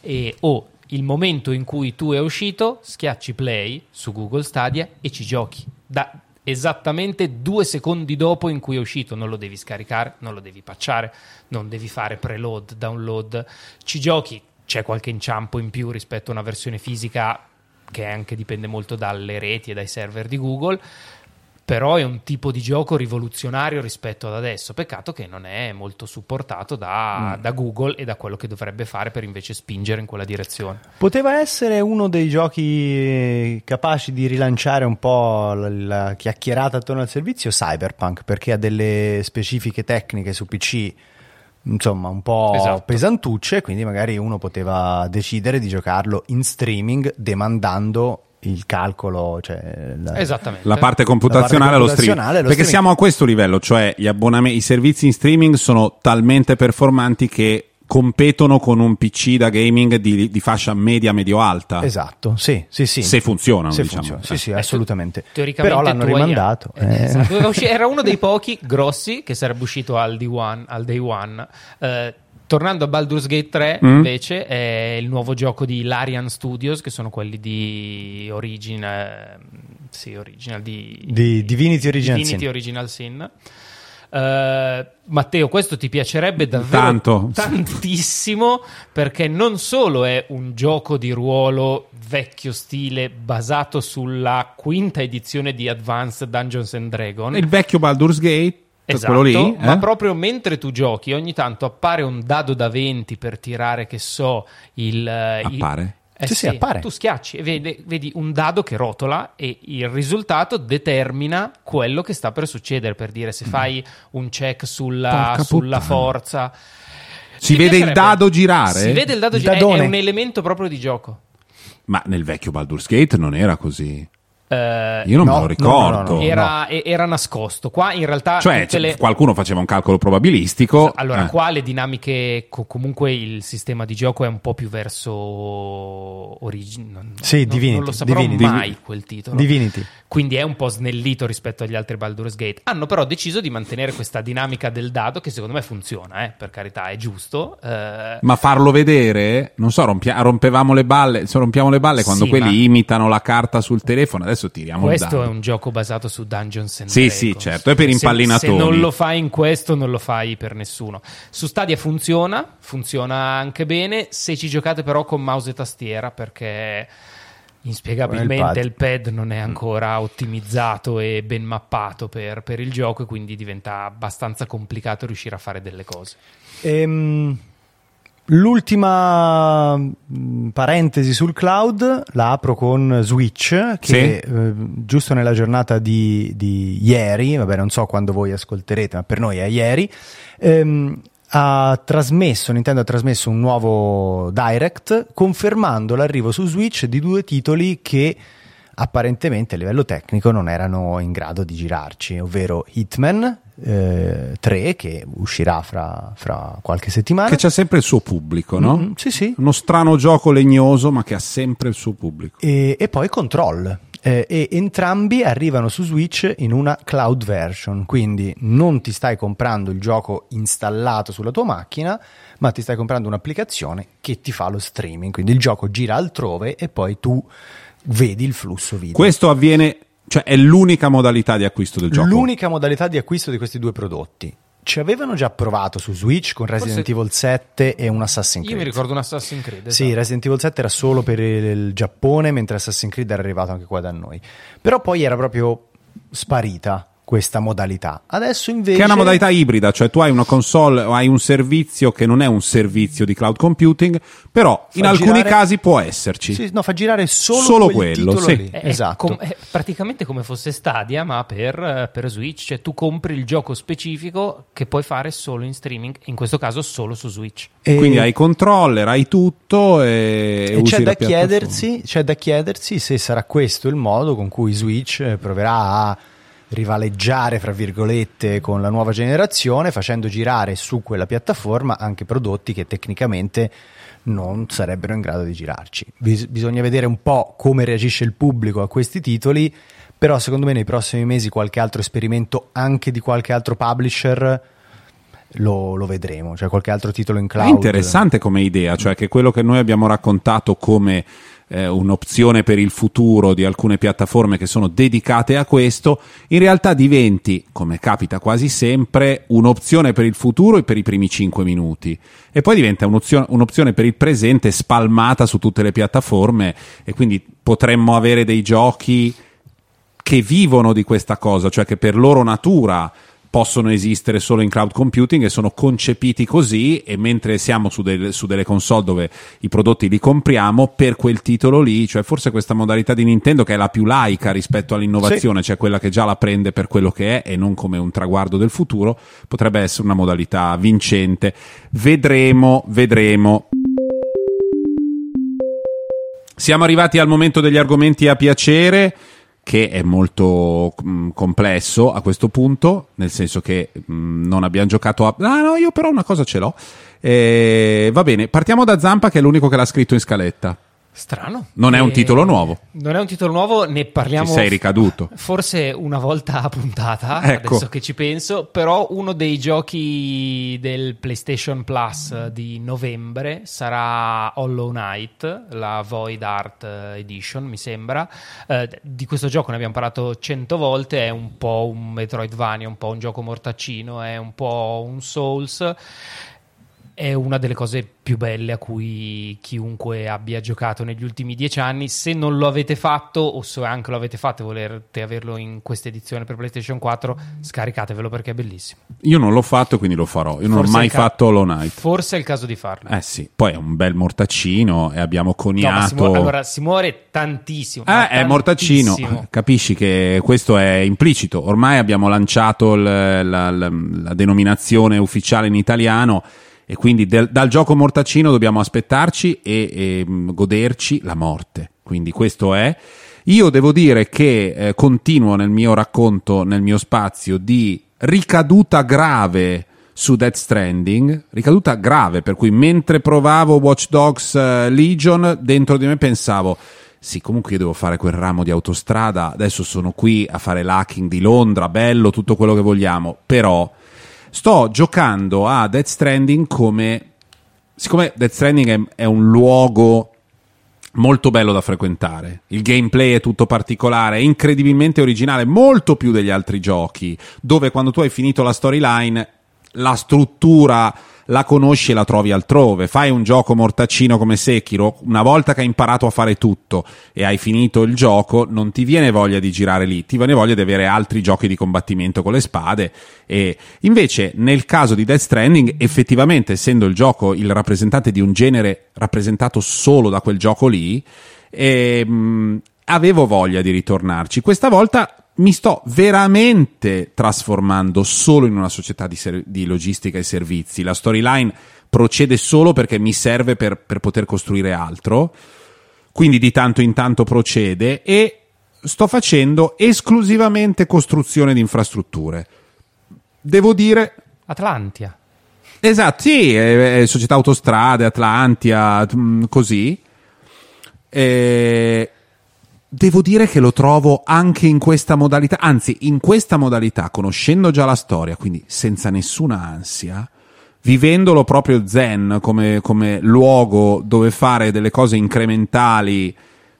e o il momento in cui tu è uscito, schiacci play su Google Stadia e ci giochi. Da esattamente due secondi dopo in cui è uscito, non lo devi scaricare, non lo devi patchare, non devi fare preload, download, ci giochi, c'è qualche inciampo in più rispetto a una versione fisica che anche dipende molto dalle reti e dai server di Google, però è un tipo di gioco rivoluzionario rispetto ad adesso. Peccato che non è molto supportato da, da Google e da quello che dovrebbe fare per invece spingere in quella direzione. Poteva essere uno dei giochi capaci di rilanciare un po' la, la chiacchierata attorno al servizio Cyberpunk, perché ha delle specifiche tecniche su PC insomma un po' Esatto. pesantucce, quindi magari uno poteva decidere di giocarlo in streaming demandando il calcolo, cioè la- Esattamente. La parte computazionale La allo parte streaming. computazionale allo Perché streaming. siamo a questo livello, cioè gli abbonamenti, i servizi in streaming sono talmente performanti che competono con un PC da gaming di, di fascia media medio-alta. Esatto, sì, sì, sì. Se funzionano, Se diciamo. funziona, sì, Eh. sì, Eh, assolutamente. Teoricamente Però l'hanno rimandato. Eh, eh. esatto, Era uno dei pochi grossi che sarebbe uscito al day one. Al day one. Eh, tornando a Baldur's Gate 3, Mm. invece, è il nuovo gioco di Larian Studios, che sono quelli di Origin, eh, sì, Original di, Di Divinity Original Divinity Sin. Original Sin. Eh, Matteo, questo ti piacerebbe davvero Tanto. tantissimo perché non solo è un gioco di ruolo vecchio stile basato sulla quinta edizione di Advanced Dungeons and Dragons. Il vecchio Baldur's Gate, Esatto, quello lì, ma eh? proprio mentre tu giochi, ogni tanto appare un dado da 20 per tirare, che so, il. eh, il- Appare? Eh Sì, sì, appare. Tu schiacci e vedi, vedi un dado che rotola e il risultato determina quello che sta per succedere. Per dire, se fai un check sulla, sulla forza. Si Ti vede il dado girare? Si vede il dado Il girare, è- è un elemento proprio di gioco. Ma nel vecchio Baldur's Gate non era così. Eh, Io non no, me lo ricordo. no, no, no. era, era nascosto. Qua in realtà. Cioè, tutte cioè, le- qualcuno faceva un calcolo probabilistico. Allora, eh. qua le dinamiche, co- comunque il sistema di gioco è un po' più verso origine. non- Sì, non- Divinity, Non lo saprò Divinity. mai quel titolo. Divinity. Quindi è un po' snellito rispetto agli altri Baldur's Gate. Hanno però deciso di mantenere questa dinamica del dado che secondo me funziona, eh, per carità, è giusto. eh, Ma farlo vedere, non so, rompia- rompevamo le balle, so, rompiamo le balle quando Sì, quelli ma- imitano la carta sul telefono, adesso tiriamo questo il è un gioco basato su Dungeons and Sì, Dragons. sì, certo, è per Se- impallinatoni. Se non lo fai in questo, non lo fai per nessuno. Su Stadia funziona, funziona anche bene. Se ci giocate però con mouse e tastiera, perché inspiegabilmente Con il pad non è ancora ottimizzato e ben mappato per, per il gioco, e quindi diventa abbastanza complicato riuscire a fare delle cose. Ehm, l'ultima mh, parentesi sul cloud la apro con Switch che Sì. eh, giusto nella giornata di, di ieri, vabbè non so quando voi ascolterete, ma per noi è ieri, ehm, ha trasmesso, Nintendo ha trasmesso un nuovo direct confermando l'arrivo su Switch di due titoli che apparentemente a livello tecnico non erano in grado di girarci, ovvero Hitman eh, 3 che uscirà fra, fra qualche settimana. Che c'ha sempre il suo pubblico, no? Mm, sì, sì. Uno strano gioco legnoso, ma che ha sempre il suo pubblico. E, e poi Control. Eh, e entrambi arrivano su Switch in una cloud version, quindi non ti stai comprando il gioco installato sulla tua macchina, ma ti stai comprando un'applicazione che ti fa lo streaming, quindi il gioco gira altrove e poi tu vedi il flusso video. Questo avviene, cioè è l'unica modalità di acquisto del gioco. L'unica modalità di acquisto di questi due prodotti. Ci avevano già provato su Switch con Resident Forse- Evil 7 e un Assassin's Io Creed. mi ricordo un Assassin's Creed. Sì, esatto. Resident Evil 7 era solo per il Giappone, mentre Assassin's Creed era arrivato anche qua da noi. Però poi era proprio sparita questa modalità. Adesso invece Che è una modalità ibrida, cioè tu hai una console o hai un servizio che non è un servizio di cloud computing, però in Fa alcuni girare- casi può esserci. Sì, no, fa girare solo, Solo quel quello, sì. lì. È, è Esatto. com- è praticamente come fosse Stadia, ma per, eh, per Switch. Cioè, tu compri il gioco specifico che puoi fare solo in streaming, in questo caso solo su Switch. E- Quindi hai controller, hai tutto e, E usi c'è da, chiedersi, c'è da chiedersi se sarà questo il modo con cui Switch eh, proverà a rivaleggiare, fra virgolette, con la nuova generazione, facendo girare su quella piattaforma anche prodotti che tecnicamente non sarebbero in grado di girarci. Bis- bisogna vedere un po' come reagisce il pubblico a questi titoli, però secondo me nei prossimi mesi qualche altro esperimento anche di qualche altro publisher lo, lo vedremo. C'è qualche altro titolo in cloud? È interessante come idea, cioè che quello che noi abbiamo raccontato come eh, un'opzione per il futuro di alcune piattaforme che sono dedicate a questo, in realtà diventi, come capita quasi sempre, un'opzione per il futuro e per i primi 5 minuti. E poi diventa un'opzione, un'opzione per il presente spalmata su tutte le piattaforme e quindi potremmo avere dei giochi che vivono di questa cosa, cioè che per loro natura possono esistere solo in cloud computing e sono concepiti così e mentre siamo su, del, su, delle console dove i prodotti li compriamo per quel titolo lì, cioè forse questa modalità di Nintendo che è la più laica rispetto all'innovazione, sì. cioè quella che già la prende per quello che è e non come un traguardo del futuro, potrebbe essere una modalità vincente. Vedremo, vedremo. Siamo arrivati al momento degli argomenti a piacere che è molto mh, mm, complesso a questo punto, nel senso che mh, mm, non abbiamo giocato a... Ah no, io però una cosa ce l'ho. Eh, va bene, partiamo da Zampa che è l'unico che l'ha scritto in scaletta. Strano. Non è un titolo nuovo. Non è un titolo nuovo, ne parliamo. Ci sei ricaduto. Forse una volta a puntata, ecco. adesso che ci penso. Però uno dei giochi del PlayStation Plus di novembre sarà Hollow Knight, la Void Art Edition, mi sembra. Eh, di questo gioco ne abbiamo parlato cento volte. È un po' un Metroidvania, un po' un gioco mortaccino, è un po' un Souls è una delle cose più belle a cui chiunque abbia giocato negli ultimi dieci anni. Se non lo avete fatto, o se anche lo avete fatto e volete averlo in questa edizione per PlayStation 4, scaricatevelo perché è bellissimo. Io non l'ho fatto, quindi lo farò. Io non ho mai ca- fatto Hollow Knight. Forse è il caso di farlo. Eh sì, poi è un bel mortaccino e abbiamo coniato. No, si muore, allora si muore tantissimo. Eh, è mortaccino. Capisci che questo è implicito. Ormai abbiamo lanciato l- la, la, la denominazione ufficiale in italiano e quindi del, dal gioco mortaccino dobbiamo aspettarci e, e mm, goderci la morte. Quindi questo è. Io devo dire che eh, continuo nel mio racconto, nel mio spazio di ricaduta grave su Death Stranding, ricaduta grave, per cui mentre provavo Watch Dogs uh, Legion, dentro di me pensavo sì, comunque io devo fare quel ramo di autostrada, adesso sono qui a fare l'hacking di Londra, bello, tutto quello che vogliamo, però sto giocando a Death Stranding come siccome Death Stranding è, è, un luogo molto bello da frequentare il gameplay è tutto particolare è incredibilmente originale molto più degli altri giochi dove quando tu hai finito la storyline la struttura la conosci e la trovi altrove. Fai un gioco mortaccino come Sekiro, una volta che hai imparato a fare tutto e hai finito il gioco, non ti viene voglia di girare lì, ti viene voglia di avere altri giochi di combattimento con le spade. E invece, nel caso di Death Stranding, effettivamente, essendo il gioco il rappresentante di un genere rappresentato solo da quel gioco lì, ehm, avevo voglia di ritornarci. Questa volta mi sto veramente trasformando solo in una società di, ser- di logistica e servizi. La storyline procede solo perché mi serve per, per poter costruire altro. Quindi di tanto in tanto procede e sto facendo esclusivamente costruzione di infrastrutture. Devo dire. Atlantia. Esatto, sì, è, è società autostrade, Atlantia, mm, così. E devo dire che lo trovo anche in questa modalità, anzi in questa modalità, conoscendo già la storia, quindi senza nessuna ansia, vivendolo proprio zen come, come luogo dove fare delle cose incrementali,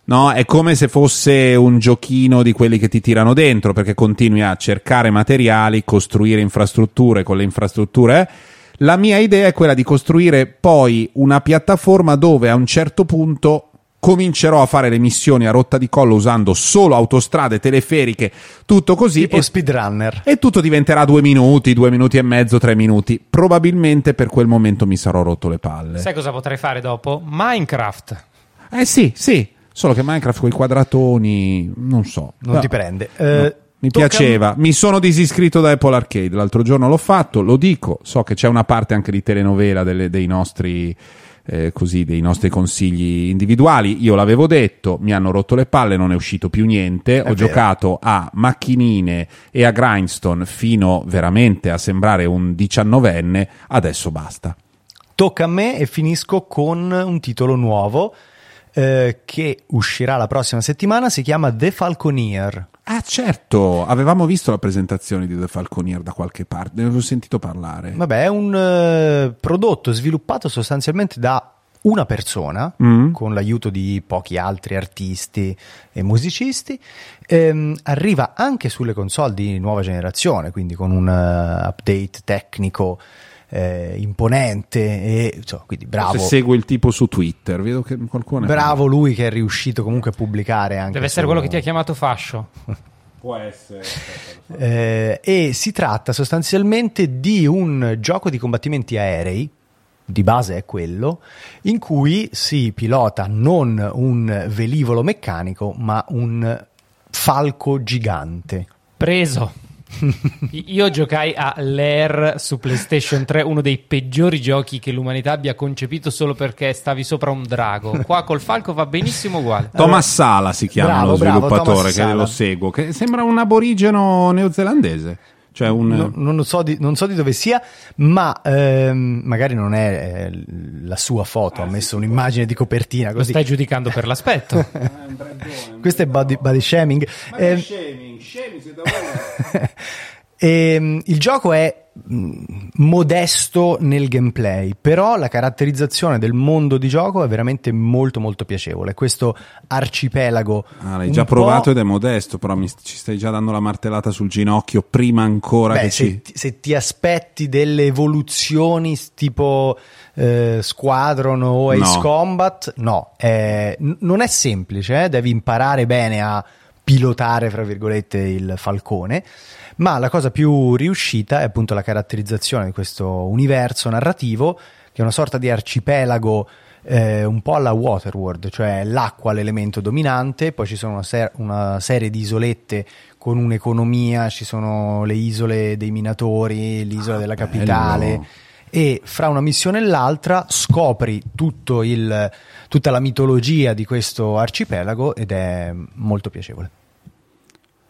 no? È come se fosse un giochino di quelli che ti tirano dentro, perché continui a cercare materiali, costruire infrastrutture, con le infrastrutture... La mia idea è quella di costruire poi una piattaforma dove a un certo punto comincerò a fare le missioni a rotta di collo usando solo autostrade, teleferiche, tutto così. Tipo e, speedrunner. E tutto diventerà due minuti, due minuti e mezzo, tre minuti. Probabilmente per quel momento mi sarò rotto le palle. Sai cosa potrei fare dopo? Minecraft. Eh sì, sì. Solo che Minecraft con i quadratoni, non so. Non no. ti prende. No. Eh, mi piaceva, mi sono disiscritto da Apple Arcade. L'altro giorno l'ho fatto, lo dico. So che c'è una parte anche di telenovela delle, dei nostri eh, così dei nostri consigli individuali. Io l'avevo detto, mi hanno rotto le palle, non è uscito più niente. È Ho vero. giocato a macchinine e a grindstone fino veramente a sembrare un diciannovenne. Adesso basta. Tocca a me e finisco con un titolo nuovo. Eh, che uscirà la prossima settimana si chiama The Falconeer Ah, certo, avevamo visto la presentazione di The Falconeer da qualche parte, ne avevo sentito parlare. Vabbè, è un eh, prodotto sviluppato sostanzialmente da una persona Mm. con l'aiuto di pochi altri artisti e musicisti. Ehm, arriva anche sulle console di nuova generazione, quindi con un eh, update tecnico eh, imponente e insomma, quindi bravo. Se seguo il tipo su Twitter, vedo che qualcuno è- Bravo lui che è riuscito comunque a pubblicare anche Deve essere su- quello che ti ha chiamato fascio. Può essere. Eh, e si tratta sostanzialmente di un gioco di combattimenti aerei, di base è quello, in cui si pilota non un velivolo meccanico, ma un falco gigante. Preso. Io giocai a Lair su PlayStation 3, uno dei peggiori giochi che l'umanità abbia concepito solo perché stavi sopra un drago. Qua col falco va benissimo uguale. Thomas Sala si chiama Bravo, lo bravo, sviluppatore Thomas che Sala. lo seguo, che sembra un aborigeno neozelandese. Cioè un... No- non, so di, non so di dove sia, ma ehm, magari non è eh, la sua foto, ha messo un'immagine di copertina Lo così. stai giudicando per l'aspetto. Questo è body, body shaming. Ehm, Ehm, il gioco è modesto nel gameplay, però la caratterizzazione del mondo di gioco è veramente molto molto piacevole. Questo arcipelago Ah, l'hai già po'- provato ed è modesto, però mi- ci stai già dando la martellata sul ginocchio prima ancora Beh, che se, ci... ti- se ti aspetti delle evoluzioni tipo eh, Squadron o Ace No. Combat, no, eh, n- non è semplice, eh, devi imparare bene a pilotare, fra virgolette, il falcone. Ma la cosa più riuscita è appunto la caratterizzazione di questo universo narrativo, che è una sorta di arcipelago eh, un po' alla Waterworld, cioè l'acqua l'elemento dominante, poi ci sono una, ser- una serie di isolette con un'economia, ci sono le isole dei minatori, l'isola della capitale. bello. E fra una missione e l'altra scopri tutto il- tutta la mitologia di questo arcipelago ed è molto piacevole.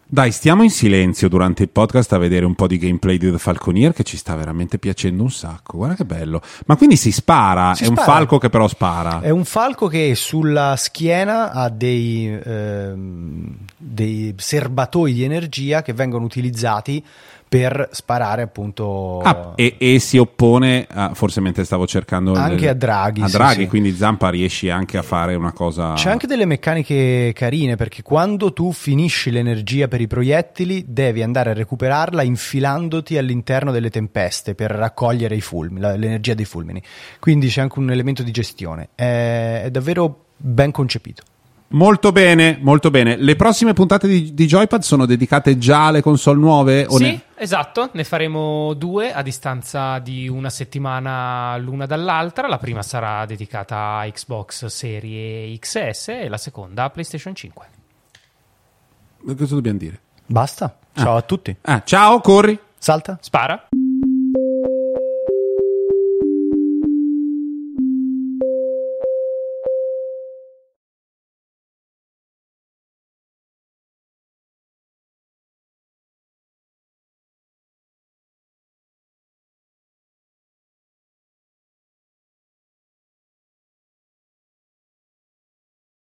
Dai, stiamo in silenzio durante il podcast a vedere un po' di gameplay di The Falconeer che ci sta veramente piacendo un sacco. Guarda che bello. Ma quindi si spara, Si è un spara. falco che però spara. È un falco che sulla schiena ha dei, ehm, dei serbatoi di energia che vengono utilizzati per sparare appunto Ah, e, e si oppone a, forse mentre stavo cercando Anche il- a draghi, a draghi sì. quindi Zampa riesci anche a fare una cosa C'è anche delle meccaniche carine perché quando tu finisci l'energia per i proiettili devi andare a recuperarla infilandoti all'interno delle tempeste per raccogliere i fulmini, l'energia dei fulmini. Quindi c'è anche un elemento di gestione. È, è davvero ben concepito. Molto bene molto bene le prossime puntate di, di Joypad sono dedicate già alle console nuove o Sì, ne- esatto, ne faremo due a distanza di una settimana l'una dall'altra. La prima sarà dedicata a Xbox Serie XS e la seconda a PlayStation 5. cosa dobbiamo dire Basta. Ciao a tutti. ah, ciao corri Salta. Spara.